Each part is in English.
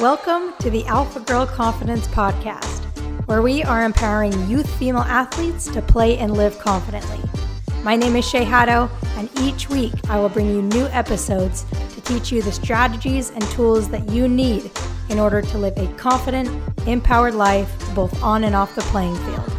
Welcome to the Alpha Girl Confidence Podcast, where we are empowering youth female athletes to play and live confidently. My name is Shay Haddo, and each week I will bring you new episodes to teach you the strategies and tools that you need in order to live a confident, empowered life both on and off the playing field.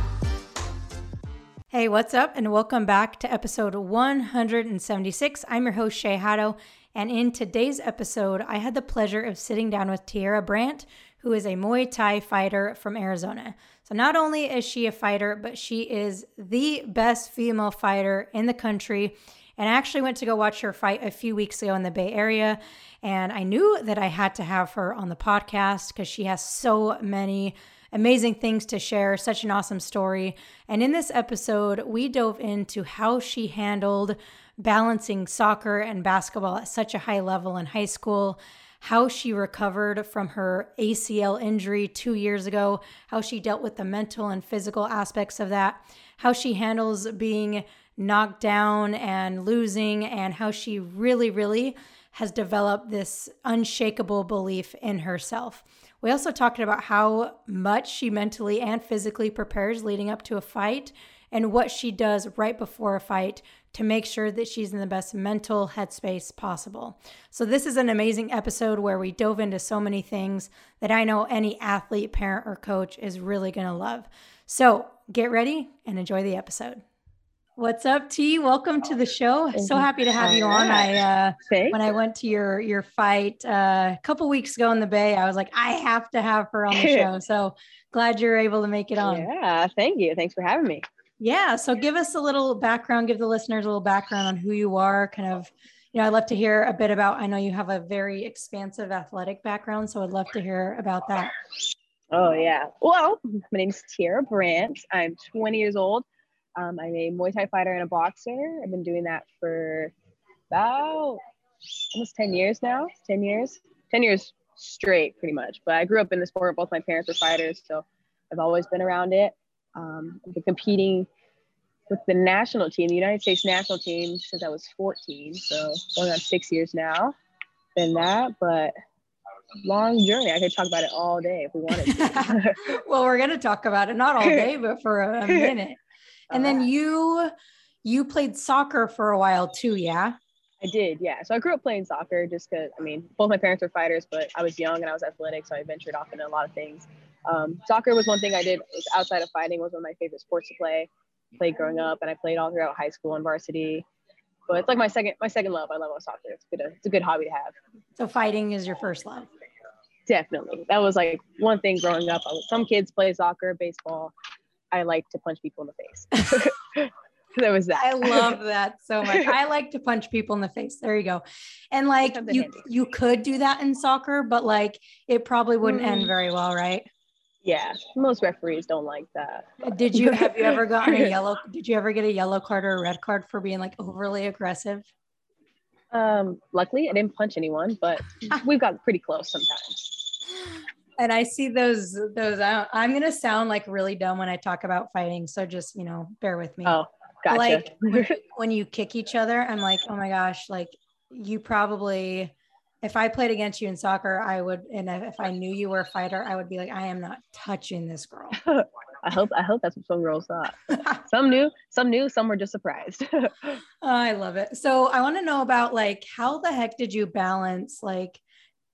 Hey, what's up? And welcome back to episode 176. I'm your host, Shay Haddo, and in today's episode, I had the pleasure of sitting down with Tierra Brandt, who is a Muay Thai fighter from Arizona. So, not only is she a fighter, but she is the best female fighter in the country. And I actually went to go watch her fight a few weeks ago in the Bay Area. And I knew that I had to have her on the podcast because she has so many amazing things to share, such an awesome story. And in this episode, we dove into how she handled balancing soccer and basketball at such a high level in high school, how she recovered from her ACL injury two years ago, how she dealt with the mental and physical aspects of that, how she handles being knocked down and losing, and how she really, really has developed this unshakable belief in herself. We also talked about how much she mentally and physically prepares leading up to a fight and what she does right before a fight to make sure that she's in the best mental headspace possible. So, this is an amazing episode where we dove into so many things that I know any athlete, parent, or coach is really going to love. So, get ready and enjoy the episode. What's up, T? Welcome to the show. So happy to have you on. I uh, when I went to your your fight uh, a couple weeks ago in the Bay, I was like, I have to have her on the show. So glad you're able to make it on. Yeah, thank you. Thanks for having me. Yeah. So give us a little background, give the listeners a little background on who you are, kind of, you know, I'd love to hear a bit about, I know you have a very expansive athletic background. So I'd love to hear about that. Oh, yeah. Well, my name is Tierra Brandt. I'm 20 years old. Um, I'm a Muay Thai fighter and a boxer. I've been doing that for about almost 10 years now. 10 years, 10 years straight, pretty much. But I grew up in the sport. Both my parents were fighters. So I've always been around it. Um, I've been competing with the national team, the United States national team, since I was 14. So going on six years now. than that, but long journey. I could talk about it all day if we wanted to. well, we're going to talk about it not all day, but for a, a minute. And then you you played soccer for a while too, yeah? I did, yeah. So I grew up playing soccer just because, I mean, both my parents were fighters, but I was young and I was athletic, so I ventured off into a lot of things. Um, soccer was one thing I did outside of fighting was one of my favorite sports to play. Played growing up, and I played all throughout high school and varsity. But it's like my second my second love. I love soccer. It's good. It's a good hobby to have. So fighting is your first love. Definitely, that was like one thing growing up. Some kids play soccer, baseball. I like to punch people in the face. that was that. I love that so much. I like to punch people in the face. There you go. And like you handy. you could do that in soccer, but like it probably wouldn't mm. end very well, right? Yeah, most referees don't like that. Did you have you ever gotten a yellow did you ever get a yellow card or a red card for being like overly aggressive? Um, luckily I didn't punch anyone, but we've got pretty close sometimes and I see those those out. I'm gonna sound like really dumb when I talk about fighting, so just you know, bear with me. Oh, gotcha. Like when you kick each other, I'm like, oh my gosh, like you probably. If I played against you in soccer, I would, and if I knew you were a fighter, I would be like, I am not touching this girl. I hope I hope that's what some girls thought. some knew, some knew, some were just surprised. oh, I love it. So I want to know about like how the heck did you balance like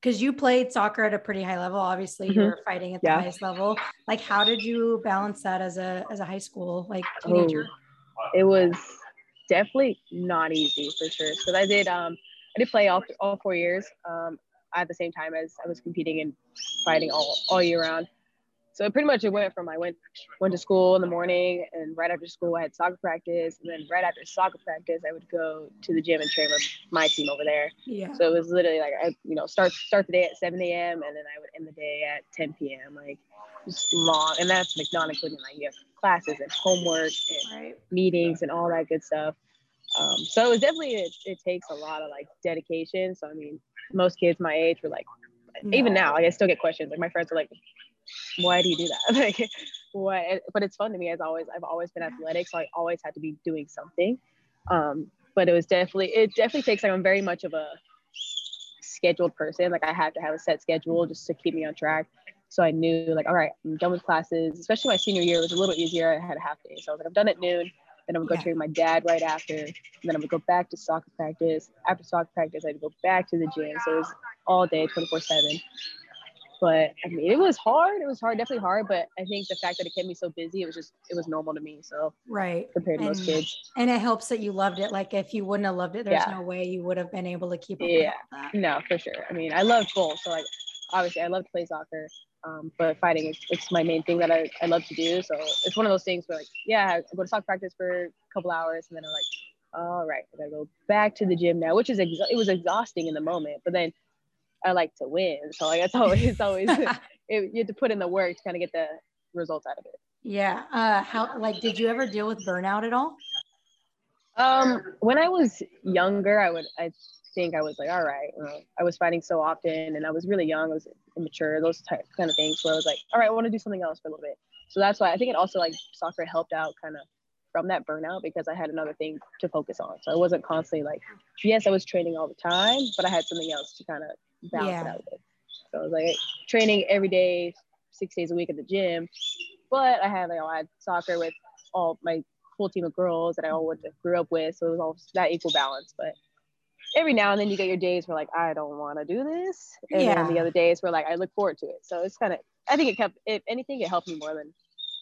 because you played soccer at a pretty high level obviously mm-hmm. you were fighting at the yeah. highest level like how did you balance that as a as a high school like teenager oh, it was definitely not easy for sure because i did um i did play all, all four years um at the same time as i was competing and fighting all, all year round so pretty much it went from I went went to school in the morning and right after school I had soccer practice and then right after soccer practice I would go to the gym and train with my team over there. Yeah. So it was literally like I you know start start the day at 7 a.m. and then I would end the day at 10 p.m. like just long and that's like not including like you have classes and homework and right. meetings and all that good stuff. Um, so it was definitely it, it takes a lot of like dedication. So I mean most kids my age were like no. even now like I still get questions like my friends are like why do you do that? like, what? But it's fun to me as always. I've always been athletic, so I always had to be doing something. Um, but it was definitely, it definitely takes like I'm very much of a scheduled person. Like I have to have a set schedule just to keep me on track. So I knew like, all right, I'm done with classes. Especially my senior year, it was a little easier. I had a half day. So I was like, I'm done at noon. Then I would go yeah. train my dad right after. And then I would go back to soccer practice. After soccer practice, I'd go back to the gym. So it was all day, 24 7. But I mean, it was hard. It was hard, definitely hard. But I think the fact that it kept me so busy, it was just, it was normal to me. So right compared to and, most kids. And it helps that you loved it. Like if you wouldn't have loved it, there's yeah. no way you would have been able to keep up. Yeah, no, for sure. I mean, I loved both. So like, obviously, I love to play soccer. Um, but fighting is it's my main thing that I, I love to do. So it's one of those things where like, yeah, I go to soccer practice for a couple hours and then I'm like, all right, I gotta go back to the gym now, which is ex- it was exhausting in the moment. But then I like to win, so like that's always it's always it, you have to put in the work to kind of get the results out of it. Yeah. Uh, how like did you ever deal with burnout at all? Um, when I was younger, I would I think I was like, all right, I was fighting so often, and I was really young. I was immature, those type kind of things. Where I was like, all right, I want to do something else for a little bit. So that's why I think it also like soccer helped out kind of from that burnout because I had another thing to focus on. So I wasn't constantly like, yes, I was training all the time, but I had something else to kind of balance yeah. it out with. So I was like training every day, six days a week at the gym. But I had, know, I had soccer with all my full team of girls that I all went to, grew up with. So it was all that equal balance. But every now and then you get your days where like, I don't want to do this. And yeah. then the other days where like, I look forward to it. So it's kind of, I think it kept, if anything, it helped me more than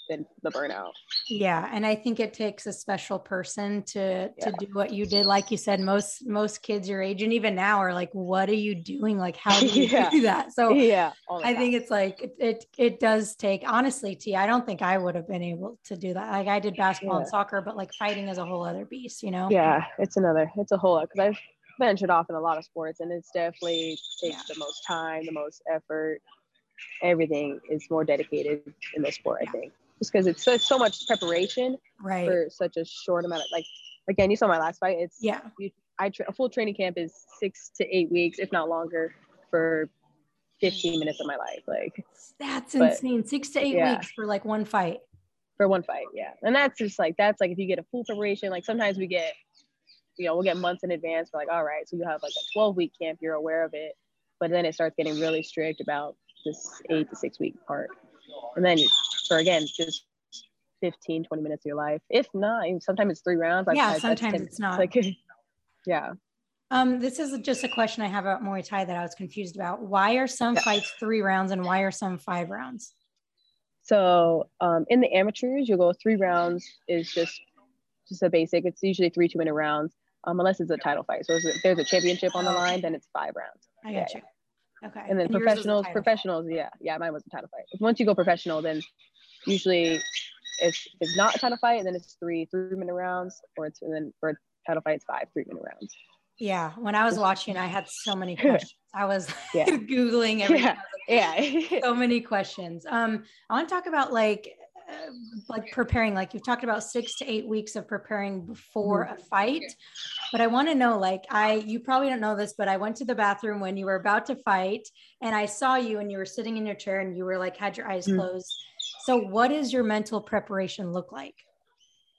than the burnout. Yeah, and I think it takes a special person to yeah. to do what you did. Like you said, most most kids your age and even now are like, "What are you doing? Like, how do you yeah. do that?" So yeah, I think it's like it, it, it does take honestly, T. I don't think I would have been able to do that. Like I did basketball yeah. and soccer, but like fighting is a whole other beast, you know? Yeah, it's another. It's a whole because I've ventured off in a lot of sports, and it's definitely takes the most time, the most effort. Everything is more dedicated in the sport, I think just because it's so, so much preparation right. for such a short amount of like again you saw my last fight it's yeah you, I tra- a full training camp is six to eight weeks if not longer for 15 minutes of my life like that's but, insane six to eight yeah. weeks for like one fight for one fight yeah and that's just like that's like if you get a full preparation like sometimes we get you know we'll get months in advance. We're like all right so you have like a 12 week camp you're aware of it. But then it starts getting really strict about this eight to six week part. And then for again just 15 20 minutes of your life. If not sometimes it's three rounds. Yeah I, sometimes it's not. like yeah. Um this is just a question i have about muay thai that i was confused about. Why are some yeah. fights three rounds and why are some five rounds? So um, in the amateurs you'll go three rounds is just just a basic. It's usually three two minute rounds um, unless it's a title fight so if there's a championship on the line then it's five rounds i got yeah, you Okay. And then and professionals, professionals, fight. yeah, yeah, mine was a title fight. Once you go professional, then usually if it's not a title fight, and then it's three three minute rounds, or it's and then for a title fight, it's five three minute rounds. Yeah, when I was watching, I had so many questions. I was yeah. googling everything. Yeah, yeah. so many questions. Um, I want to talk about like uh, like preparing like you've talked about six to eight weeks of preparing before mm-hmm. a fight. But i want to know like i you probably don't know this but i went to the bathroom when you were about to fight and i saw you and you were sitting in your chair and you were like had your eyes mm-hmm. closed. So what does your mental preparation look like?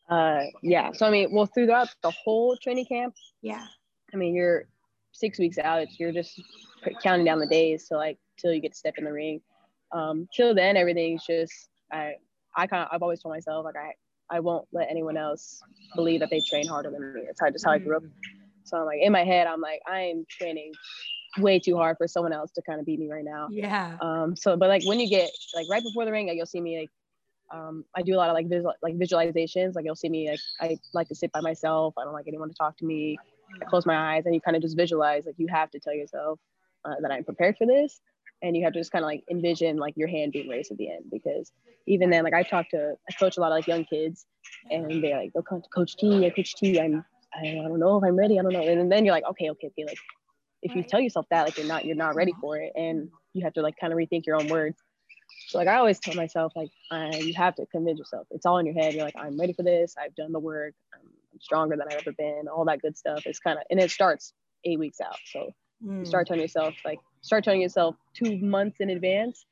Uh yeah. So i mean well throughout the whole training camp yeah. I mean you're six weeks out you're just counting down the days to like till you get to step in the ring. Um till then everything's just I I kind of I've always told myself like I I won't let anyone else believe that they train harder than me. It's how, just how I grew up. So I'm like in my head, I'm like I am training way too hard for someone else to kind of beat me right now. Yeah. Um. So, but like when you get like right before the ring, like, you'll see me like um, I do a lot of like visual like visualizations. Like you'll see me like I like to sit by myself. I don't like anyone to talk to me. I close my eyes and you kind of just visualize. Like you have to tell yourself uh, that I'm prepared for this and you have to just kind of like envision like your hand being raised at the end because even then like I talk to I coach a lot of like young kids and they like they'll come to coach T yeah coach T I'm I don't know if I'm ready I don't know and then you're like okay okay okay like if you tell yourself that like you're not you're not ready for it and you have to like kind of rethink your own words. So like I always tell myself like you have to convince yourself. It's all in your head. You're like I'm ready for this. I've done the work. I'm, I'm stronger than I've ever been all that good stuff it's kind of and it starts eight weeks out. So mm. you start telling yourself like start telling yourself two months in advance,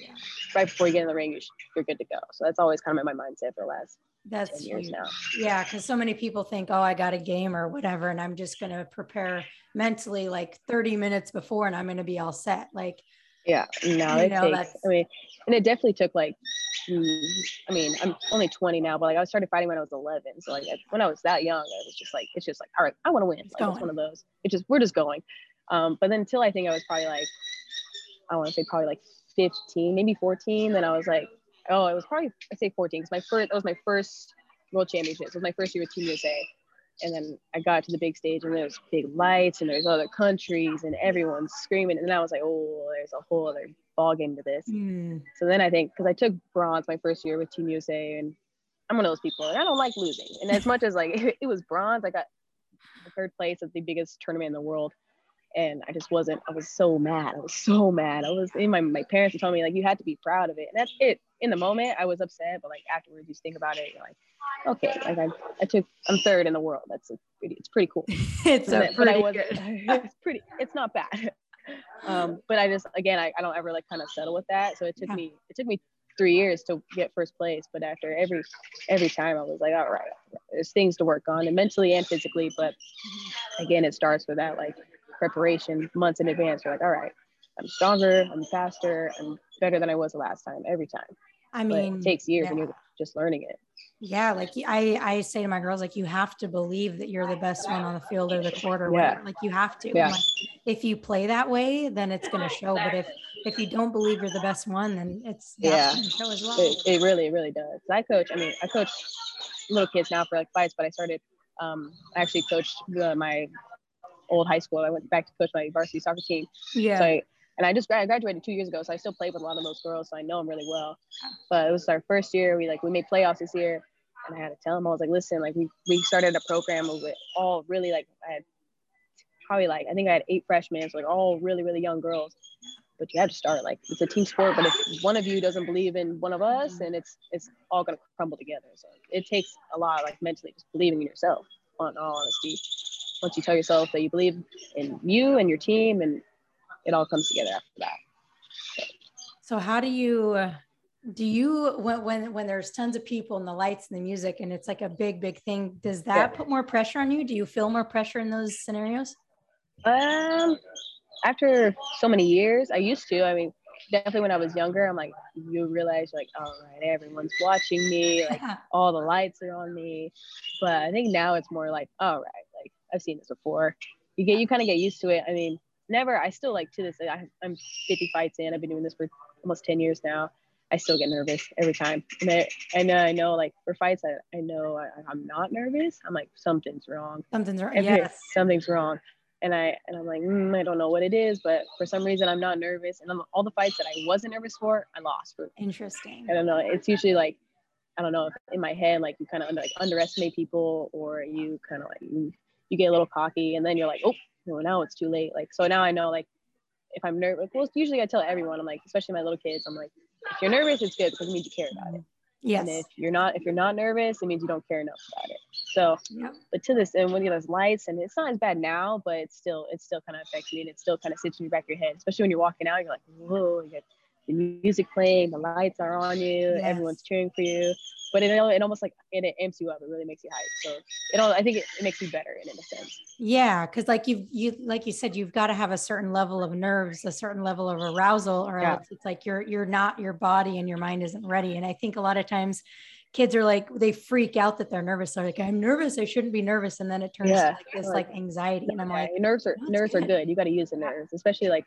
yeah. right before you get in the ring, you're good to go. So that's always kind of my mindset for the last That's 10 years now. Yeah, because so many people think, oh, I got a game or whatever, and I'm just gonna prepare mentally like 30 minutes before, and I'm gonna be all set. Like, Yeah, no, it know, takes. I mean, and it definitely took like. mm, I mean, I'm only 20 now, but like I started fighting when I was 11. So like when I was that young, I was just like, it's just like, all right, I want to win. Like, going. it's one of those. It just we're just going. Um, but then until I think I was probably like, I want to say probably like 15, maybe 14. Then I was like, oh, it was probably I say 14 because my first that was my first world championships. It was my first year with Team USA. And then I got to the big stage and there's big lights and there's other countries and everyone's screaming. And then I was like, oh, there's a whole other ball game to this. hmm, So then I think because I took bronze my first year with Team USA, and I'm one of those people, and I don't like losing. And as much as like it was bronze, I got third place at the biggest tournament in the world, and I just wasn't. I was so mad. I was so mad. I was. And my my parents telling me like you had to be proud of it, and that's it. In the moment, I was upset, but like afterwards, you just think about it, you're like, okay, like I, I took, I'm third in the world. That's pretty, it's pretty cool. it's a but I pretty wasn't. good. it's pretty. It's not bad. Um, but I just again, I, I don't ever like kind of settle with that. So it took Yeah. me it took me three years to get first place. But after every every time, I was like, all right, there's things to work on, and mentally and physically. But again, it starts with that like preparation months in advance. You're like, all right, I'm stronger, I'm faster, I'm better than I was the last time every time. I But mean, it takes years, and you're just learning it. Yeah, like I, I say to my girls, like you have to believe that you're the best one on the field or the court or Yeah. whatever. Like you have to. Yeah. Like, if you play that way, then it's gonna show. But if if you don't believe you're the best one, then it's Yeah. show as well. It, it really, really does. I coach. I mean, I coach little kids now for like fights, but I started. Um, I actually coached my old high school. I went back to coach my varsity soccer team. yeah. So I, and I just I graduated two years ago, so I still play with a lot of those girls, so I know them really well. But it was our first year. We like we made playoffs this year, and I had to tell them I was like, listen, like we we started a program with all really like I had probably like I think I had eight freshmen, so like all really really young girls. But you have to start like it's a team sport. But if one of you doesn't believe in one of us, then it's it's all gonna crumble together. So it takes a lot like mentally just believing in yourself. On all honesty, once you tell yourself that you believe in you and your team, and it all comes together after that. So how do you do you when when when there's tons of people and the lights and the music and it's like a big big thing? Does that Yeah. put more pressure on you? Do you feel more pressure in those scenarios? Um, after so many years, I used to. I mean, definitely when I was younger, I'm like, you realize like, all right, everyone's watching me, like all the lights are on me. But I think now it's more like, all right, I've seen this before. You get, you kind of get used to it. I mean, never. I still like to this. I, I'm 50 fights in. I've been doing this for almost 10 years now. I still get nervous every time. And I, and I know like for fights, I, I know I, I'm not nervous. I'm like something's wrong Something's wrong. every, Yes. something's wrong and i and i'm like mm, i don't know what it is but for some reason i'm not nervous and I'm, all the fights that i wasn't nervous for i lost for Interesting. i don't know it's usually like i don't know if in my head like you kind of like underestimate people or you kind of like you, get a little cocky and then you're like oh no now it's too late like so now i know like if i'm nervous well usually i tell everyone i'm like especially my little kids i'm like if you're nervous it's good because it means you care about it Yes. and if you're not if you're not nervous it means you don't care enough about it so Yep. but to this and when you get those lights and it's not as bad now but it's still it's still kind of affects me and it still kind of sits in the back of your head especially when you're walking out you're like whoa you the music playing the lights are on you Yes. everyone's cheering for you but it, it almost like it, it amps you up it really makes you hype so it all i think it, it makes you better in, in a sense Yeah, because like you you like you said, you've got to have a certain level of nerves, a certain level of arousal, or Yeah. else it's like you're you're not your body and your mind isn't ready. And I think a lot of times kids are like they freak out that they're nervous. They're like, I'm nervous, I shouldn't be nervous. And then it turns Yeah, to like this like- anxiety. And I'm Yeah, like, nerves are nerves are good. good. You got to use the nerves, especially like,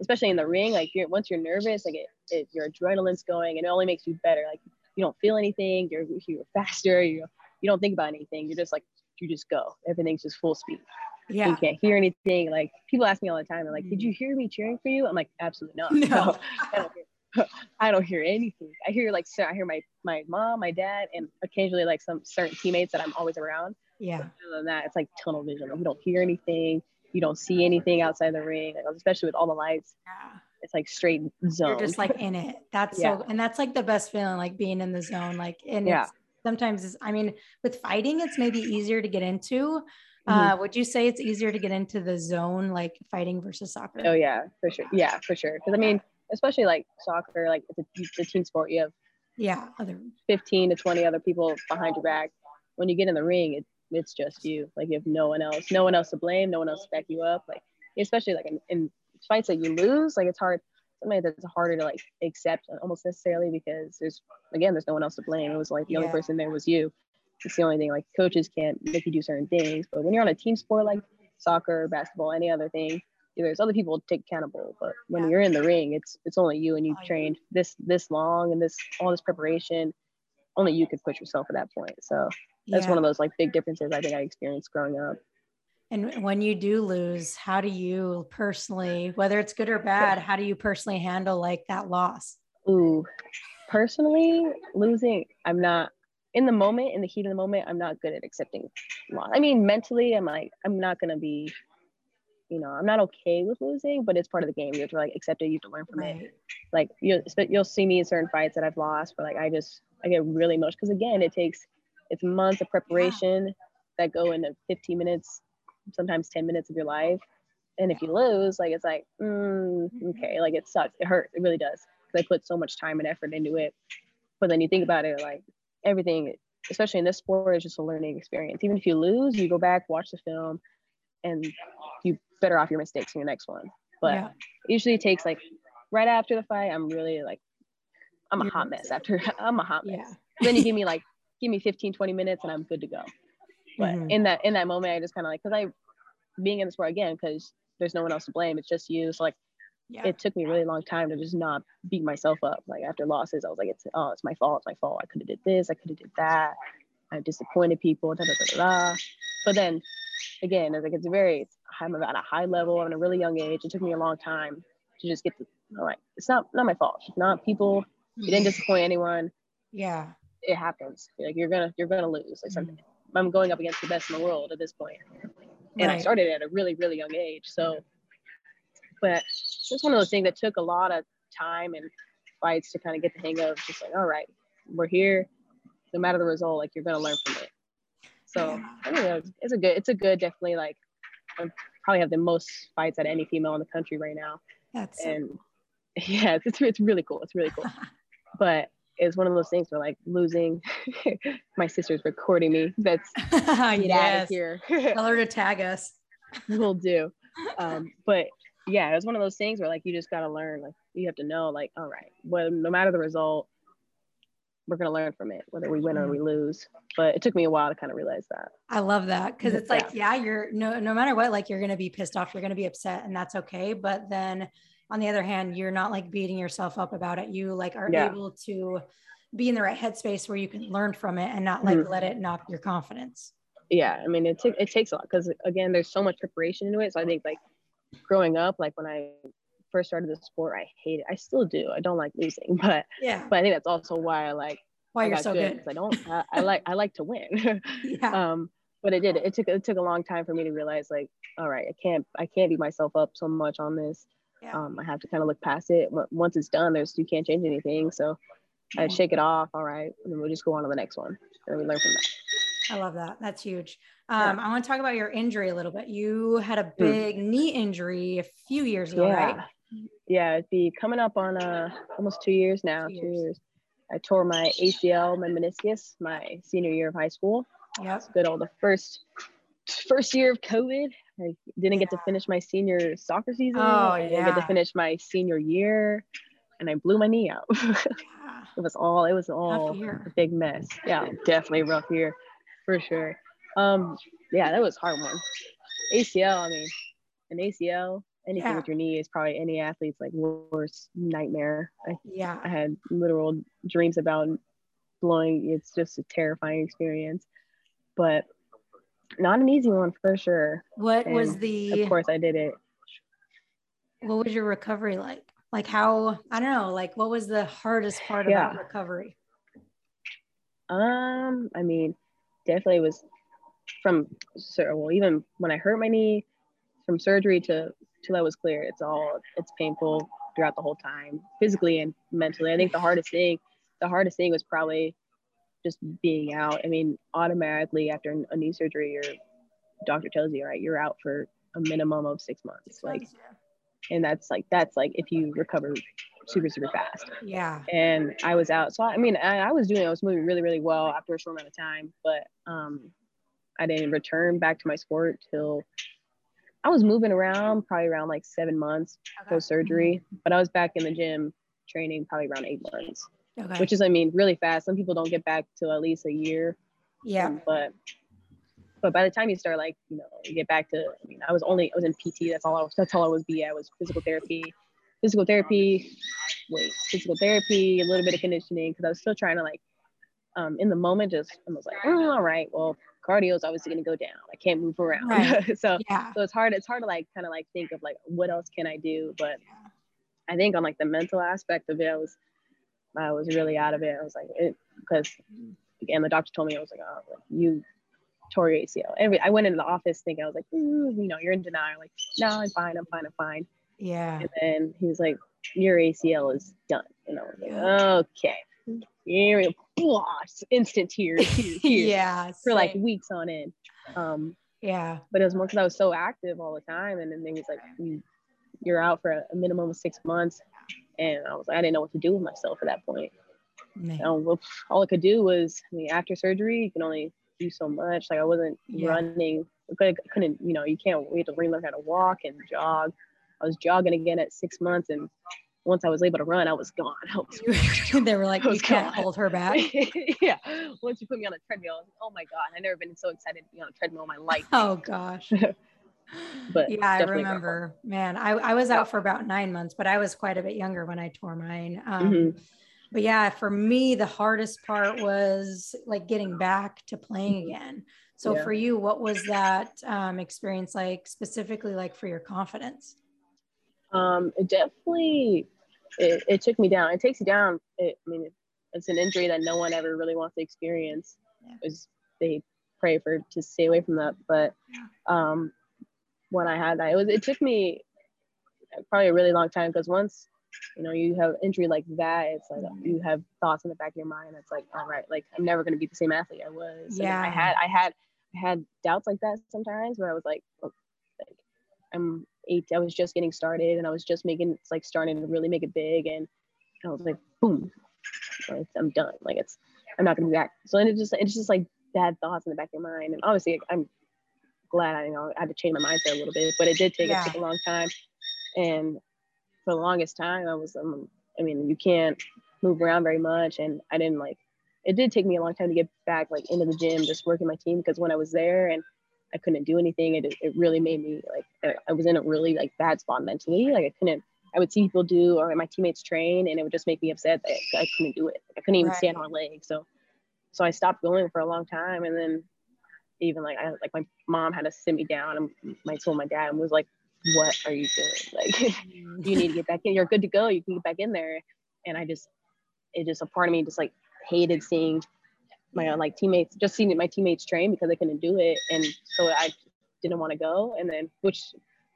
especially in the ring. Like you're once you're nervous, like it, it your adrenaline's going, and it only makes you better. Like you don't feel anything. You're you're faster. You you don't think about anything. You're just like you just go. Everything's just full speed. yeah. You can't hear anything. Like people ask me all the time. They're like, "Did mm. you hear me cheering for you?" I'm like, "Absolutely not. No. I don't hear, I don't hear anything. I hear like so I hear my my mom, my dad, and occasionally like some certain teammates that I'm always around. Yeah. Other than that, it's like tunnel vision. Like, you don't hear anything. You don't see anything outside the ring, like, especially with all the lights. Yeah. It's like straight zone. You're just like in it. That's Yeah. so, and that's like the best feeling, like being in the zone. Like, and Yeah. it's sometimes, it's, I mean, with fighting, it's maybe easier to get into. Uh, would you say it's easier to get into the zone, like fighting versus soccer? oh yeah, for sure. Yeah, for sure. Because I mean, especially like soccer, like it's a, it's a team sport. You have yeah other 15 to 20 other people behind your back when you get in the ring it, it's just you. Like you have no one else no one else to blame no one else to back you up like especially like in, in fights that you lose like it's hard something that's harder to like accept uh, almost necessarily because there's again there's no one else to blame. It was like the yeah. only person there was you. It's the only thing like coaches can't make you do certain things but when you're on a team sport like soccer basketball any other thing there's other people to take accountable but when yeah. you're in the ring it's it's only you and you've trained this this long and this all this preparation only you could push yourself at that point. So that's yeah. one of those like big differences i think i experienced growing up and when you do lose how do you personally whether it's good or bad how do you personally handle like that loss ooh personally losing i'm not in the moment in the heat of the moment i'm not good at accepting loss i mean mentally i'm like i'm not going to be you know, I'm not okay with losing, but it's part of the game. You have to like accept it. You have to learn from right. it. Like you'll you'll see me in certain fights that I've lost, but like I just I get really emotional because again, it takes it's months of preparation that go into 15 minutes, sometimes 10 minutes of your life. And if you lose, like it's like, mm, okay, like it sucks. It hurts. It really does. Because I put so much time and effort into it. But then you think about it, like everything, especially in this sport, is just a learning experience. Even if you lose, you go back, watch the film, and you better off your mistakes in your next one. But yeah. usually it takes like right after the fight, I'm really like, I'm a hot mess after I'm a hot mess. Yeah. then you give me like, give me 15, 20 minutes and I'm good to go. But mm-hmm. in that, in that moment, I just kind of like, cause I, being in the sport again, cause there's no one else to blame. It's just you. So like, yeah. it took me a really long time to just not beat myself up. Like after losses, I was like, it's, oh, it's my fault. It's my fault. I could have did this. I could have did that. I disappointed people. Da, da, da, da, But then again, it's like it's very I'm at a high level. I'm at a really young age. It took me a long time to just get to all right. It's not not my fault. It's not people. You didn't disappoint anyone. Yeah. It happens. Like you're gonna you're gonna lose. Like something. Mm-hmm. I'm going up against the best in the world at this point. And right. I started at a really, really young age. So but it's one of those things that took a lot of time and fights to kind of get the hang of just like, all right, we're here. No matter the result, like you're gonna learn from it. So I. It's a good. It's a good. Definitely like. I probably have the most fights at any female in the country right now. That's and so yeah, it's it's really cool. It's really cool. but it's one of those things where like losing. my sister's recording me. That's yes. here. Tell her to tag us. We'll do. Um, but yeah, it's one of those things where like you just gotta learn. Like you have to know, like, all right, well, no matter the result, we're to learn from it, whether we win or we lose. But it took me a while to kind of realize that. I love that because it's like, yeah. yeah, you're no, no matter what, like you're to be pissed off, you're to be upset, and that's okay. But then on the other hand, you're not like beating yourself up about it. You like are yeah. able to be in the right headspace where you can learn from it and not like mm-hmm. let it knock your confidence. Yeah, I mean, it, t- it takes a lot because again, there's so much preparation into it. So I think like growing up, like when I first started the sport, I hate it. I still do. I don't like losing, but yeah. But I think that's also why I like why I you're so good. I don't. I, I, like. I like to win. yeah. Um. But it did. It took. It took a long time for me to realize, like, all right, I can't. I can't beat myself up so much on this. Yeah. Um. I have to kind of look past it. Once it's done, there's you can't change anything. So I shake it off. All right, and then we'll just go on to the next one, and we learn from that. I love that. That's huge. Um, yeah. I want to talk about your injury a little bit. You had a hmm. big mm. knee injury a few years ago, yeah. right? yeah, it'd be coming up on uh almost two years now. Two years. Two years. I tore my ACL, my meniscus, my senior year of high school. Yeah, good old the first first year of COVID. I didn't get to finish my senior soccer season. Oh I didn't get to finish my senior year, and I blew my knee out. yeah. It was all it was all a big mess. Yeah, definitely rough year, for sure. Um, yeah, that was hard one. ACL, I mean, an ACL anything yeah. with your knee is probably any athlete's like worst nightmare. I, yeah. I had literal dreams about blowing. It's just a terrifying experience, but not an easy one for sure. What and was the? Of course, I did it. What was your recovery like? Like how? I don't know. Like what was the hardest part yeah. about recovery? Um, I mean, definitely was from well, even when I hurt my knee, from surgery to till I was clear. It's all it's painful throughout the whole time, physically and mentally. I think the hardest thing, the hardest thing was probably just being out. I mean, automatically after a knee surgery, your doctor tells you, right, you're out for a minimum of six months. Like, and that's like that's like if you recover super super fast. Yeah. And I was out, so I mean, I, I was doing, I was moving really really well after a short amount of time, but um, I didn't return back to my sport till I was moving around probably around like seven months Okay. post surgery, but I was back in the gym training probably around eight months, Okay. which is I mean really fast. Some people don't get back till at least a year. yeah. Um, but but by the time you start like you know you get back to I mean I was only I was in PT that's all I was that's all I was be at was physical therapy physical therapy wait physical therapy a little bit of conditioning because I was still trying to like um in the moment just I was like "Mm, all right well cardio is obviously going to go down I can't move around Right. so Yeah. so it's hard it's hard to like kind of like think of like what else can I do but I think on like the mental aspect of it I was I was really out of it I was like it because again the doctor told me I was like oh like you tore your ACL every I went into the office thinking I was like "Ooh, you know you're in denial like no I'm fine I'm fine I'm fine Yeah. and then he was like your ACL is done and I was like Yeah. okay here we go instant tears tears, tears yeah. for like weeks on end um Yeah. but it was more because I was so active all the time. And then they was like, "You- you're out for a minimum of six months. And I was like, I didn't know what to do with myself at that point. Um, all I could do was, I mean, after surgery, you can only do so much. Like I wasn't Yeah. running. I couldn't- you know, you can't wait to relearn how to walk and jog. I was jogging again at six months. And once I was able to run, I was gone. I was they were like, you can't gone. hold her back. yeah. Once you put me on a treadmill, like, oh my God, I've never been so excited to be on a treadmill in my life. Oh gosh. But yeah, I definitely rough one. remember. Man, I, I was out for about nine months, but I was quite a bit younger when I tore mine. Um, Mhm. But yeah, for me, the hardest part was like getting back to playing again. So Mm-hmm. Yeah. for you, what was that um, experience like specifically like for your confidence? Um, it definitely it, it took me down. It takes you down. It, I mean, it's an injury that no one ever really wants to experience. Yeah. Is they pray for to stay away from that. But um, when I had that, it was it took me probably a really long time because once you know you have injury like that, it's like mm-hmm. you have thoughts in the back of your mind. It's like, all right, like I'm never gonna be the same athlete I was. And Yeah. I had I had I had doubts like that sometimes where I was like, oh, like I'm eight. I was just getting started and I was just making it's like starting to really make it big and I was like, boom, like, I'm done. Like it's I'm not gonna be back. So then it just it's just like bad thoughts in the back of your mind. And obviously I'm glad I you know I had to change my mindset a little bit, but it did take Yeah. it took a long time. And for the longest time I was um, I mean, you can't move around very much and I didn't like it did take me a long time to get back like into the gym, just working my team because when I was there and I couldn't do anything, it, it really made me like I- was in a really like bad spot mentally. Like I couldn't I would see people do or my teammates train and it would just make me upset that I couldn't do it. I couldn't even Right. stand on my legs. So so I stopped going for a long time and then even like I like my mom had to sit me down and my told my dad and was like, What are you doing? Like you need to get back in. You're good to go. You can get back in there. And I just, it just a part of me just like hated seeing my like teammates, just seeing my teammates train because they couldn't do it, and so I didn't want to go. And then, which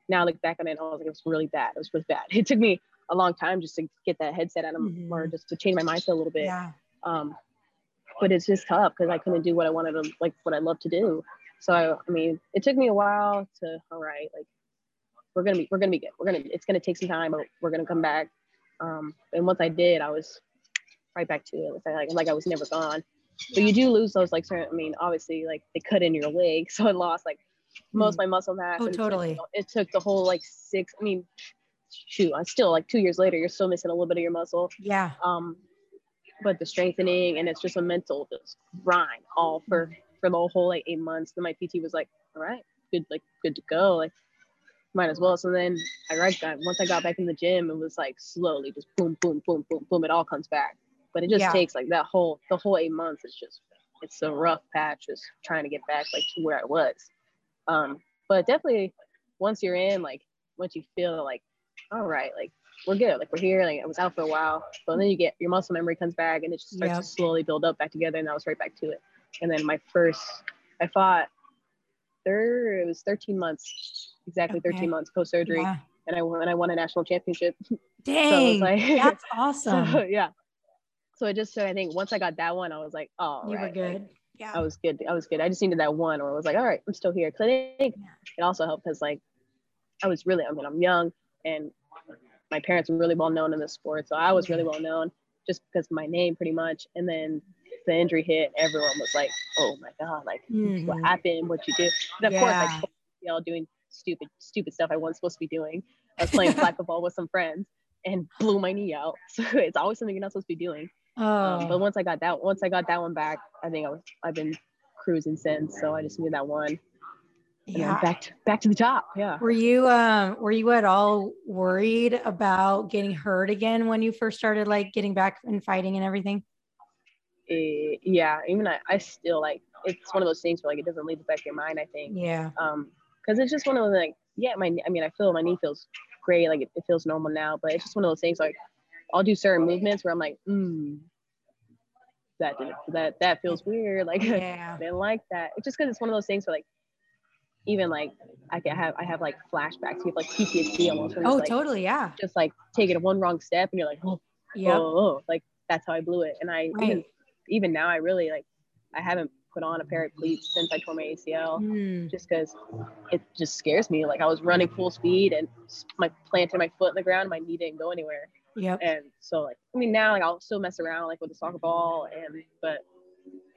now I look back on it, I was like, it was really bad. It was really bad. It took me a long time just to get that headset out of Mhm. or just to change my mindset a little bit. Yeah. Um, but it's just tough because I couldn't do what I wanted to, like what I love to do. So I, I mean, it took me a while to, all right, like we're gonna be, we're gonna be good. We're gonna, it's gonna take some time, but we're gonna come back. Um, and once I did, I was right back to it. Like, like I was never gone. But you do lose those, like certain. I mean, obviously, like they cut in your leg, so I lost like most of my muscle mass. Oh, and it took- totally. it took the whole like six. I mean, shoot, I'm still like two years later, you're still missing a little bit of your muscle Yeah. um but the strengthening and it's just a mental just grind all for for the whole like eight months. Then my pt was like all right good like good to go like might as well. So then i got once i got back in the gym it was like slowly just boom boom boom boom boom it all comes back. But it just Yeah. takes like that whole the whole eight months It's just it's a rough patch just trying to get back like to where i was. Um but definitely once you're in like once you feel like all right like we're good. Like we're here. Like I was out for a while, but then you get your muscle memory comes back, and it just starts Yep. to slowly build up back together. And I was right back to it. And then my first, I fought. There, it was 13 months, exactly 13 months post surgery, yeah. and I won. I won a national championship. Dang. like- that's awesome. So yeah. So I just so I think once I got that one, I was like, oh, you were right, like, good. Yeah. I was good. I was good. I just needed that one where I was like, all right, I'm still here. Cause I think Yeah. it also helped because like I was really, I mean, I'm young and my parents were really well known in the sport, so I was really well known just because of my name, pretty much. And then the injury hit, everyone was like, "Oh my god, like mm-hmm. what happened? What you do?" And of yeah. course, like y'all doing stupid, stupid stuff I wasn't supposed to be doing. I was playing flag football with some friends and blew my knee out. So it's always something you're not supposed to be doing. Oh. Um, but once I got that, once I got that one back, I think I was I've been cruising since. So I just needed that one. Yeah. back to back to the top. Yeah. Were you um were you at all worried about getting hurt again when you first started like getting back and fighting and everything? Uh, yeah, even I, I still like it's one of those things where like it doesn't leave the back of your mind, I think. Yeah. Um, because it's just one of those like, yeah, my I mean I feel my knee feels great, like it, it feels normal now, but it's just one of those things like I'll do certain movements where I'm like, hmm, that didn't that that feels weird. Like yeah. I didn't like that. It's just because it's one of those things where like even like I can have I have like flashbacks, you have like PTSD almost. Oh, like, totally, yeah. Just like taking one wrong step and you're like, oh, yeah, oh, oh, like that's how I blew it. And I right. even, even now I really like I haven't put on a pair of cleats since I tore my ACL, mm. just because it just scares me. Like I was running full speed and my planted my foot in the ground, my knee didn't go anywhere. Yep. And so like I mean now like I'll still mess around like with the soccer ball and but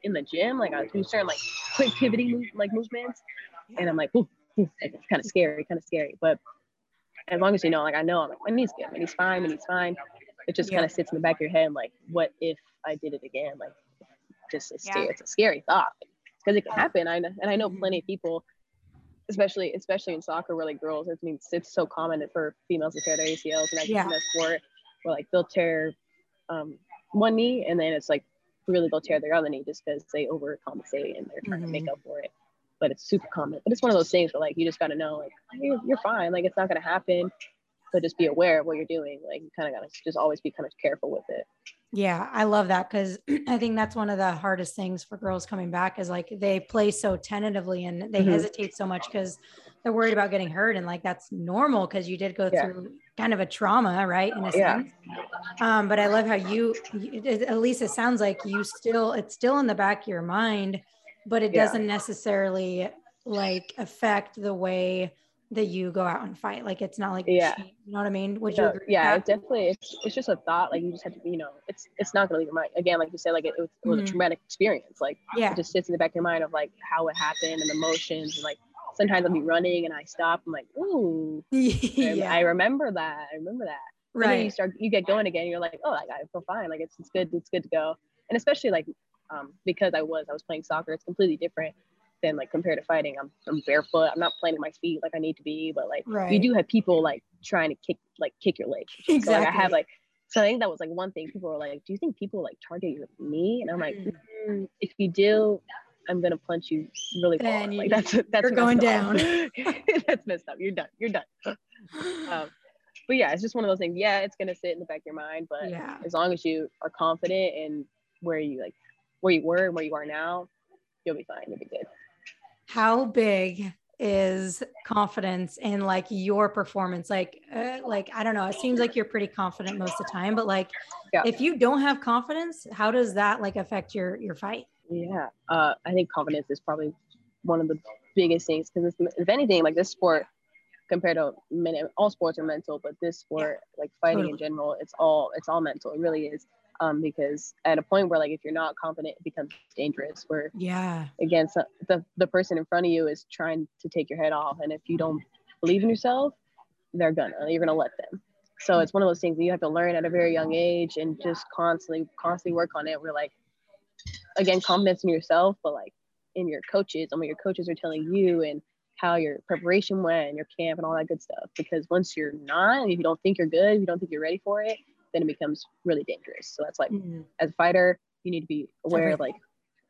in the gym like I do certain like quick pivoting like movements and I'm like ooh, it's kind of scary, kind of scary. But as long as you know, like I know I'm like my knee's good, my knee's fine, my knee's fine. It just yep. kind of sits in the back of your head like what if I did it again? Like just it's, yeah. it's a scary thought because it can happen. I and I know mm-hmm. plenty of people, especially especially in soccer, where like girls, I mean, it's so common for females to tear their ACLs, and I yeah. in that sport where like they'll tear um, one knee and then it's like really they'll tear their other knee just because they overcompensate and they're trying mm-hmm. to make mm-hmm. up for it. But it's super common. But it's one of those things where like you just gotta know like you're, you're fine. Like it's not gonna happen. But just be aware of what you're doing. Like you kind of gotta just always be kind of careful with it. Yeah, I love that because I think that's one of the hardest things for girls coming back is like they play so tentatively and they mm-hmm. hesitate so much because they're worried about getting hurt and like that's normal because you did go yeah. through kind of a trauma right in a yeah. sense um, but i love how you, at least it sounds like you still it's still in the back of your mind but it doesn't necessarily like affect the way that you go out and fight like it's not like yeah you know what i mean would you agree? yeah it definitely it's, it's just a thought like you just have to you know it's it's not gonna leave your mind again like you said like it, it was, it was mm-hmm. a traumatic experience like yeah it just sits in the back of your mind of like how it happened and the emotions and like sometimes I'll be running and I stop. I'm like, ooh, yeah. I remember that. I remember that. Right. And then you start, you get going again. You're like, oh, I feel fine. Like it's, it's good. It's good to go. And especially like, um, because I was, I was playing soccer. It's completely different than like compared to fighting. I'm, I'm barefoot. I'm not planting my feet like I need to be. But like, right. you do have people like trying to kick, like kick your leg. Exactly. So, like, I have like, so I think that was like one thing. People were like, "Do you think people like target your knee?" And I'm like, mm. Mm, "If you do, I'm gonna punch you really hard. Like that's that's you're going down. that's messed up. You're done. You're done. Um, but yeah, it's just one of those things. Yeah, it's gonna sit in the back of your mind, but yeah. as long as you are confident in where you like where you were and where you are now, you'll be fine. You'll be good. How big is confidence in like your performance like uh, like i don't know it seems like you're pretty confident most of the time but like yeah. if you don't have confidence how does that like affect your your fight yeah, uh, I think confidence is probably one of the biggest things because if anything, like this sport compared to many all sports are mental, but this sport, like fighting in general, it's all it's all mental. It really is. Um, because at a point where like if you're not confident, it becomes dangerous. Where yeah, again, so the the person in front of you is trying to take your head off, and if you don't believe in yourself, they're gonna you're gonna let them. So it's one of those things that you have to learn at a very young age and just constantly constantly work on it. We're like again confidence in yourself but like in your coaches and what your coaches are telling you and how your preparation went and your camp and all that good stuff because once you're not if you don't think you're good if you don't think you're ready for it then it becomes really dangerous so that's like mm-hmm. as a fighter you need to be aware everything. of like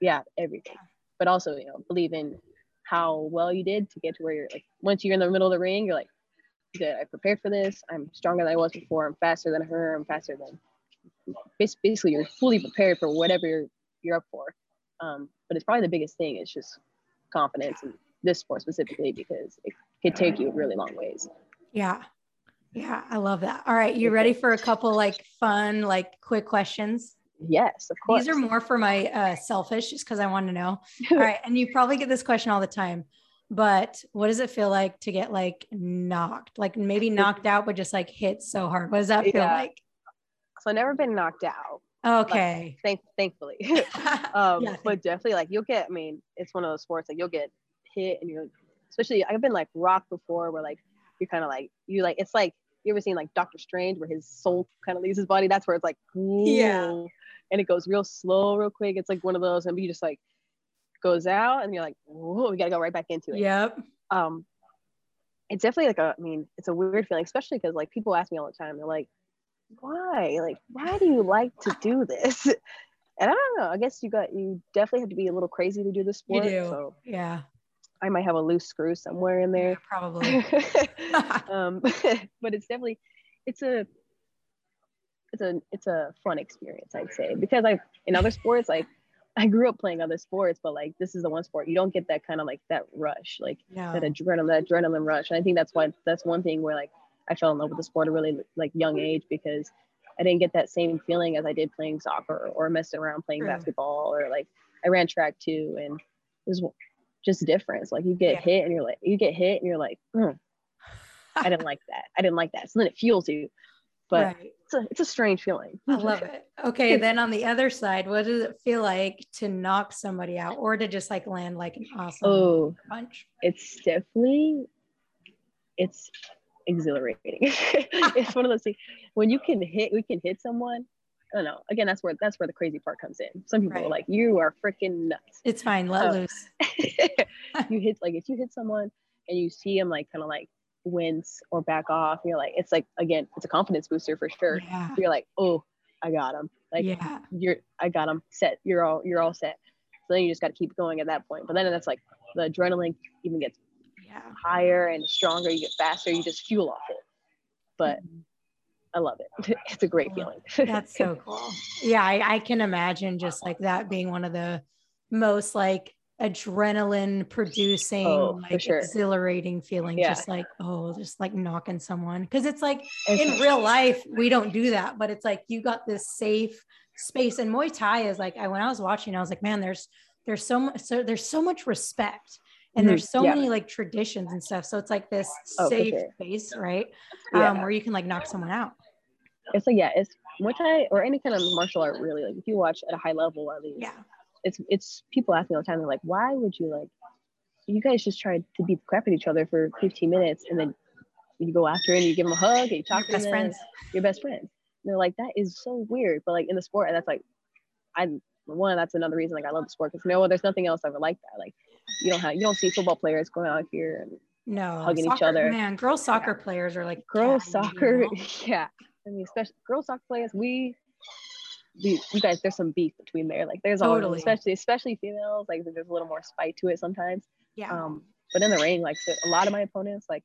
yeah everything but also you know believe in how well you did to get to where you're like once you're in the middle of the ring you're like good i prepared for this i'm stronger than i was before i'm faster than her i'm faster than basically you're fully prepared for whatever you're you're up for. Um, but it's probably the biggest thing is just confidence in this sport specifically because it could take you really long ways. Yeah. Yeah, I love that. All right, you ready for a couple like fun, like quick questions? Yes, of course. These are more for my uh, selfish, just because I want to know. all right, and you probably get this question all the time. but what does it feel like to get like knocked? Like maybe knocked out, but just like hit so hard. What does that feel Yeah. like? So I never been knocked out, Okay. thank thankfully. um, um, Yeah, but definitely like you'll get. I mean, it's one of those sports like you'll get hit and you're, especially I've been like rocked before where like you're kind of like you like it's like you ever seen like Doctor Strange where his soul kind of leaves his body. That's where it's like Yeah. And it goes real slow, real quick. It's like one of those, and you just like goes out and you're like, whoa, we gotta go right back into it. yep. um it's definitely like a i mean it's a weird feeling especially because like people ask me all the time they're like why like why do you like to do this and i don't know i guess you got you definitely have to be a little crazy to do this You sport do. so Yeah. I might have a loose screw somewhere in Yeah, there probably. um but it's definitely it's a it's a it's a fun experience i'd say because i in other sports like i grew up playing other sports but like this is the one sport you don't get that kind of like that rush like no. that adrenaline that adrenaline rush and i think that's why that's one thing where like i fell in love with the sport at a really like young age because i didn't get that same feeling as i did playing soccer or messing around playing True. basketball or like i ran track too and it was just difference. Like you get Yeah. hit and you're like you get hit and you're like "Mm, i didn't like that i didn't like that so then it fuels you but right. it's a it's a strange feeling I love it. Okay, then on the other side, what does it feel like to knock somebody out or to just like land like an awesome oh punch? it's definitely it's exhilarating it's one of those things when you can hit we can hit someone don't know again that's where that's where the crazy part comes in some people are like you are freaking nuts It's fine, let Oh. loose. you hit like if you hit someone and you see them like kind of like wince or back off you're like it's like again it's a confidence booster for sure Yeah. you're like oh i got him like yeah. you're i got him set you're all you're all set so then you just got to keep going at that point but then that's like the adrenaline even gets Yeah. higher and stronger, you get faster, you just fuel off it. But mm-hmm. I love it. It's a great feeling. That's so cool. Yeah, I, I can imagine just like that being one of the most like adrenaline producing, Oh, like sure. exhilarating feelings. Yeah. Just like, oh, just like knocking someone. Cause it's like in real life, we don't do that, but it's like you got this safe space. And Muay Thai is like, I, when I was watching, I was like, man, there's, there's so much, so there's so much respect and Mhm, there's so yeah. many like traditions and stuff. So it's like this Oh, safe sure. space, right? Yeah. Um, where you can like knock someone out. It's like yeah, it's Muay Thai or any kind of martial art really. Like if you watch at a high level at least, Yeah. it's it's people ask me all the time. They're like, why would you like? You guys just try to beat the crap at each other for 15 minutes, and then you go after it and you give them a hug and you talk Your to best them. friends. Your best friends. And they're like, that is so weird. But like in the sport, and that's like, I one that's another reason like I love the sport because no, there's nothing else ever like that. Like you don't have you don't see football players going out here and No, hugging each other. Man, girls soccer players are like girls catty, you soccer know? yeah i mean especially girls soccer players we we, you guys there's some beef between there like there's always Totally. especially especially females like there's a little more spite to it sometimes Yeah. um but in the ring like so a lot of my opponents like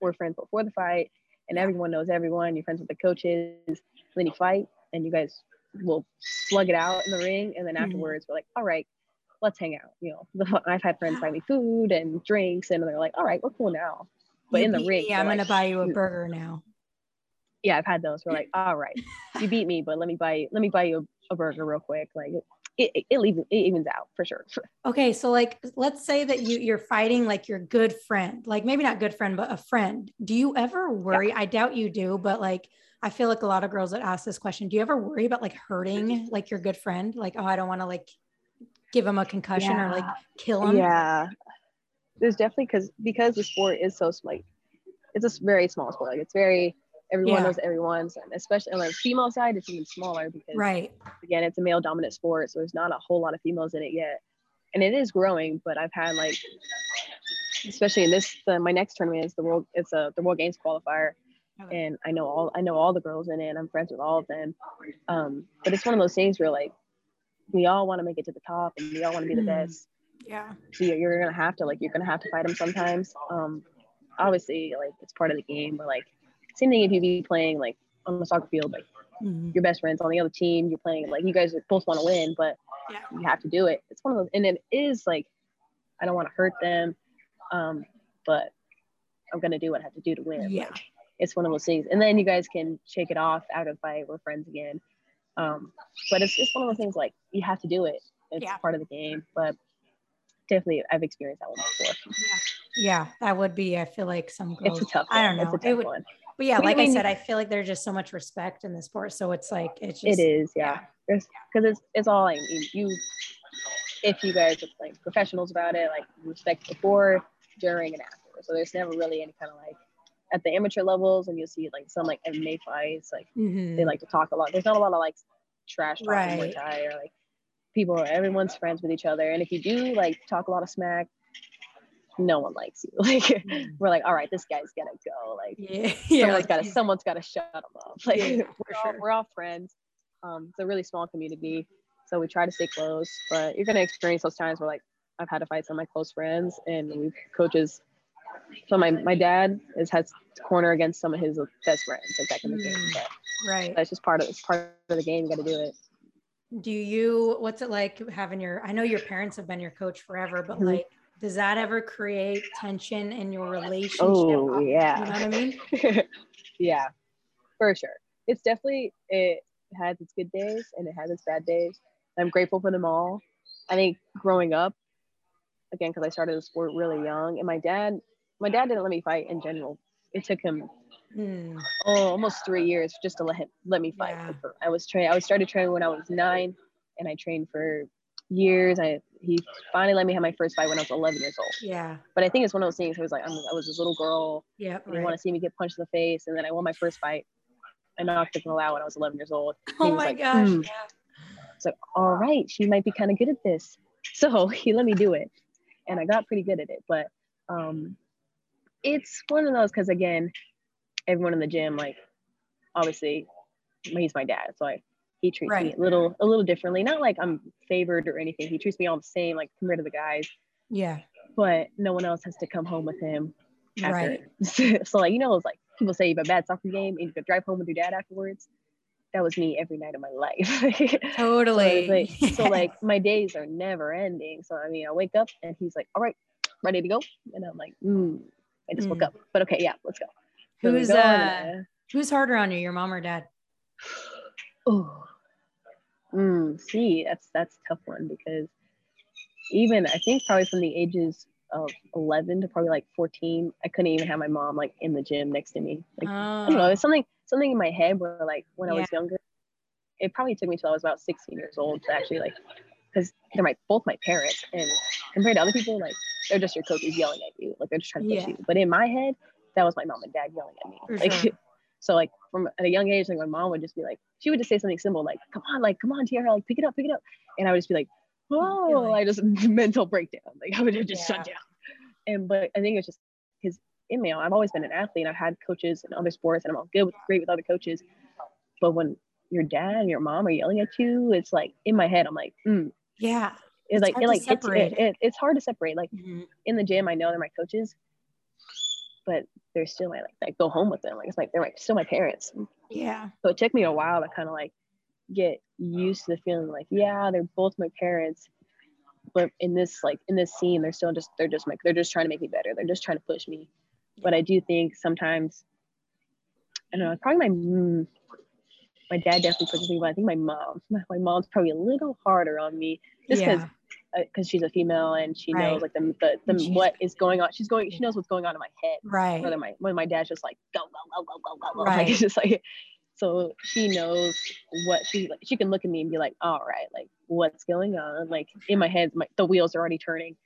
we're friends before the fight and everyone knows everyone you're friends with the coaches then you fight and you guys will slug it out in the ring and then Mhm. afterwards we're like all right let's hang out you know i've had friends buy me food and drinks and they're like all right we're cool now but in the ring me, I'm they're gonna buy you a burger now. Yeah, I've had those. We're like, all right, you beat me, but let me buy let me buy you a, a burger real quick. Like it, it, it, even, it evens out for sure. Okay, so like let's say that you you're fighting like your good friend, like maybe not good friend, but a friend. Do you ever worry? I doubt you do, but like I feel like a lot of girls that ask this question, do you ever worry about like hurting like your good friend? Like, oh, I don't want to like give him a concussion or like kill him. Yeah, there's definitely because because the sport is so like it's a very small sport. Like it's very everyone Yeah. knows everyone's, and especially on the female side, it's even smaller because Right. again, it's a male dominant sport, so there's not a whole lot of females in it yet, and it is growing. But I've had like, especially in this, the, my next tournament is the world. It's a the World Games qualifier, Okay. and I know all I know all the girls in it. and I'm friends with all of them. Um, but it's one of those things where like we all want to make it to the top, and we all want to be the Mhm. best. Yeah. So you're, you're gonna have to like you're gonna have to fight them sometimes. Um, obviously, like it's part of the game. But like same thing if you be playing like on the soccer field, like Mhm. your best friends on the other team, you're playing like you guys both want to win, but Yeah. you have to do it. It's one of those, and it is like I don't want to hurt them, um, but I'm gonna do what I have to do to win. Yeah. Like, it's one of those things, and then you guys can shake it off out of fight. We're friends again. Um, but it's just one of those things like you have to do it. It's Yeah. part of the game, but definitely I've experienced that one before. Yeah, that would be. I feel like some girls. It's a tough. I don't know. It's a It would, one. But yeah, like I said, I feel like there's just so much respect in the sport. So it's like it's just. It is, yeah. Because it's it's all like you, you if you guys are like professionals about it, like respect before, during, and after. So there's never really any kind of like at the amateur levels, and you'll see like some like MMA fights, like Mhm. they like to talk a lot. There's not a lot of like trash talking Right. Muay Thai or like people. Everyone's friends with each other, and if you do like talk a lot of smack, no one likes you. Like Mm. we're like, all right, this guy's gonna go. Like Yeah, yeah. someone's like, got to he's- someone's got to shut him up. Like Yeah, we're, all, sure. we're all friends. Um, it's a really small community, so we try to stay close. But you're gonna experience those times where like I've had to fight some of my close friends, and we coaches. So my my dad is has corner against some of his best friends, like that kind of thing. Mm. But right. that's just part of it's part of the game. You got to do it. Do you? What's it like having your? I know your parents have been your coach forever, but Mhm. like, does that ever create tension in your relationship? Oh, yeah. You know what I mean? yeah, for sure. It's definitely it has its good days and it has its bad days. I'm grateful for them all. I think growing up, again, because I started the sport really young, and my dad, my dad didn't let me fight in general. It took him Mm, oh, almost three years just to let him let me fight. Yeah. I was trained. I was started training when I was nine, and I trained for years. I he finally let me have my first fight when I was 11 years old. yeah. But I think it's one of those things. I was like I'm, I was this little girl. Yeah. They want to see me get punched in the face, and then I won my first fight. I knocked girl out when I was 11 years old. Oh was my like, gosh. "Hmm." Yeah. It's like, all right, she might be kind of good at this. So he let me do it, and I got pretty good at it. But um, it's one of those because again, everyone in the gym, like, obviously, he's my dad, so I, he treats me a little a little differently. Not like I'm favored or anything. He treats me all the same, like compared to the guys. Yeah. But no one else has to come home with him after Right. so like you know, it's like people say you have a bad soccer game and you could drive home with your dad afterwards. That was me every night of my life. Totally. it's like, so like my days are never ending. So I mean, I wake up and he's like, "All right, ready to go," and I'm like, mm, "I just woke Mm. up, but okay, yeah, let's go." So Who's uh who's harder on you, your mom or dad? oh, mm, see, that's that's a tough one because even I think probably from the ages of 11 to probably like 14, I couldn't even have my mom like in the gym next to me. Like I don't know, Oh, it's something something in my head where like when I was younger, it probably took me till I was about 16 years old to actually like because they're my both my parents and compared to other people, like they're just your coaches yelling at you, like they're just trying to push Yeah. you. But in my head, that was my mom and dad yelling at me. For like sure. so like from at a young age, like my mom would just be like, she would just say something simple like, "Come on, like come on, Tierra, like pick it up, pick it up," and I would just be like, "Oh," I just mental breakdown. Like I would just Yeah. shut down. And but I think it's just because in me, I've always been an athlete. I've had coaches in other sports, and I'm all good with great with other coaches. But when your dad and your mom are yelling at you, it's like in my head, I'm like, mm. yeah. it's, It's like it like separate it, it, it's hard to separate. Like Mhm. in the gym, I know they're my coaches, but they're still my like I go home with them. Like it's like they're like still my parents. Yeah. So it took me a while to kind of like get used to the feeling like, yeah, they're both my parents. But in this like in this scene, they're still just they're just like they're just trying to make me better. They're just trying to push me. But I do think sometimes I don't know, probably my my dad definitely pushes me, but I think my mom, my mom's probably a little harder on me just because yeah. Because she's a female and she Right. knows like the, the, the what is going on. She's going. She knows what's going on in my head. Right. Whether my when my dad's just like go go go go go go go. Right. Like it's just like so she knows what she like. She can look at me and be like, all right, like what's going on? Like in my head, my the wheels are already turning.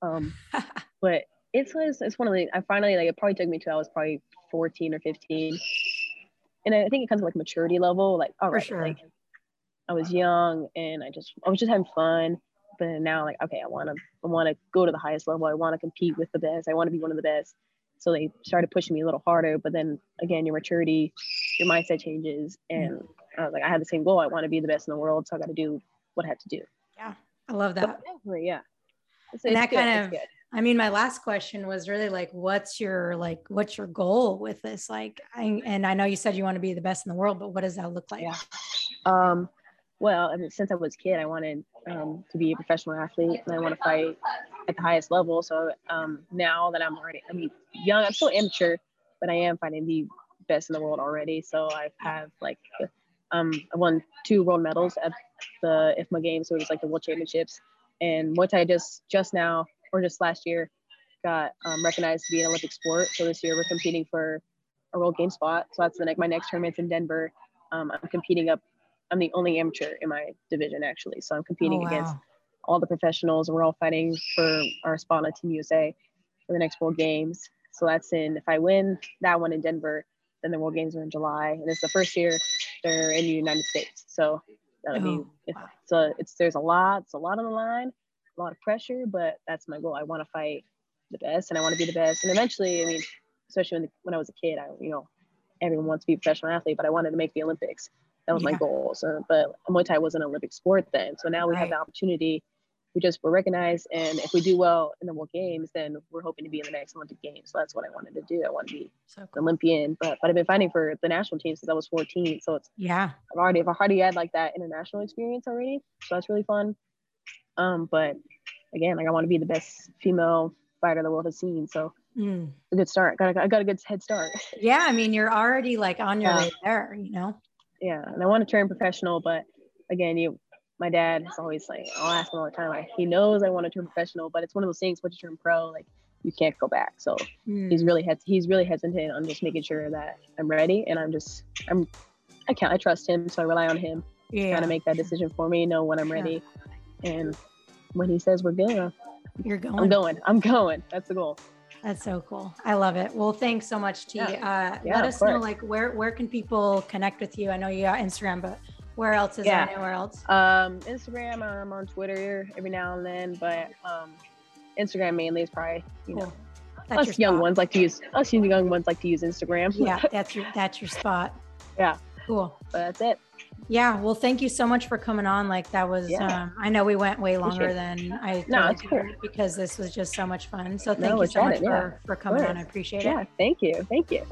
Um, but it's it's, one of the I finally like it probably took me till I was probably 14 or 15. And I think it comes with like maturity level. Like, all right, sure. like I was young and I just I was just having fun. But now like okay, I wanna I wanna go to the highest level. I wanna compete with the best. I wanna be one of the best. So they started pushing me a little harder. But then again, your maturity, your mindset changes. And I was like, I had the same goal. I want to be the best in the world. So I got to do what I have to do. Yeah i love that. But yeah. It's, And that good, kind it's of- good. I mean, my last question was really like, what's your like, what's your goal with this? Like, I, and I know you said you want to be the best in the world, but what does that look like? Yeah. Um, well, I mean, since I was a kid, I wanted um, to be a professional athlete and I want to fight at the highest level. So um, now that I'm already, I mean, young, I'm still amateur, but I am fighting the best in the world already. So I have like, um, I won two world medals at the IFMA games. So it was like the world championships. and Muay Thai just just now or just last year got um, recognized to be an Olympic sport. So this year we're competing for a World Game spot. So that's the next my next tournament's in Denver. Um, I'm competing up. I'm the only amateur in my division actually, so I'm competing Oh, wow. against all the professionals. and We're all fighting for our spot on Team USA for the next World Games. So that's in if I win that one in Denver, then the World Games are in July, and it's the first year they're in the United States. So that'll be Oh, it's, wow. so it's there's a lot, it's a lot on the line, a lot of pressure, but that's my goal. I want to fight the best, and I want to be the best, and eventually, I mean, especially when when I was a kid, I you know everyone wants to be a professional athlete, but I wanted to make the Olympics. That was Yeah. my goal. So, but Muay Thai was an Olympic sport then. So now we have the opportunity. We just were recognized, and if we do well in the World Games, then we're hoping to be in the next Olympic Games. So that's what I wanted to do. I want to be So an cool. Olympian, but but I've been fighting for the national team since I was 14. So it's Yeah. I've already I've already had like that international experience already. So that's really fun. Um, but again, like I want to be the best female fighter the world has seen. So Mm. a good start. Got a, I got a good head start. Yeah. I mean, you're already like on your Yeah. way there, you know? Yeah, and I want to turn professional, but again, you, my dad is always like, I'll ask him all the time. Like, he knows I want to turn professional, but it's one of those things. Once you turn pro, like you can't go back. So Mm. he's really hes- he's really hesitant on just making sure that I'm ready, and I'm just I'm I can't I trust him, so I rely on him yeah. kind of make that decision for me, know when I'm Yeah. ready, and when he says we're good, you're going. I'm going. I'm going. That's the goal. That's so cool. I love it. Well, thanks so much, T. Yeah. Uh, Yeah, let us know, like, where where can people connect with you? I know you got Instagram, but where else is Yeah. Anywhere else? Um, Instagram, I'm on Twitter every now and then, but um, Instagram mainly is probably you know Cool. That's us young spot. ones like to use us young ones like to use Instagram. Yeah, that's your that's your spot. Yeah. Cool. but that's it. Yeah. Well, thank you so much for coming on. Like that was. Yeah. Um, I know we went way longer than I No, cool. because this was just so much fun. So No, thank you so much yeah, for for coming on. I appreciate it. Yeah, thank you, thank you.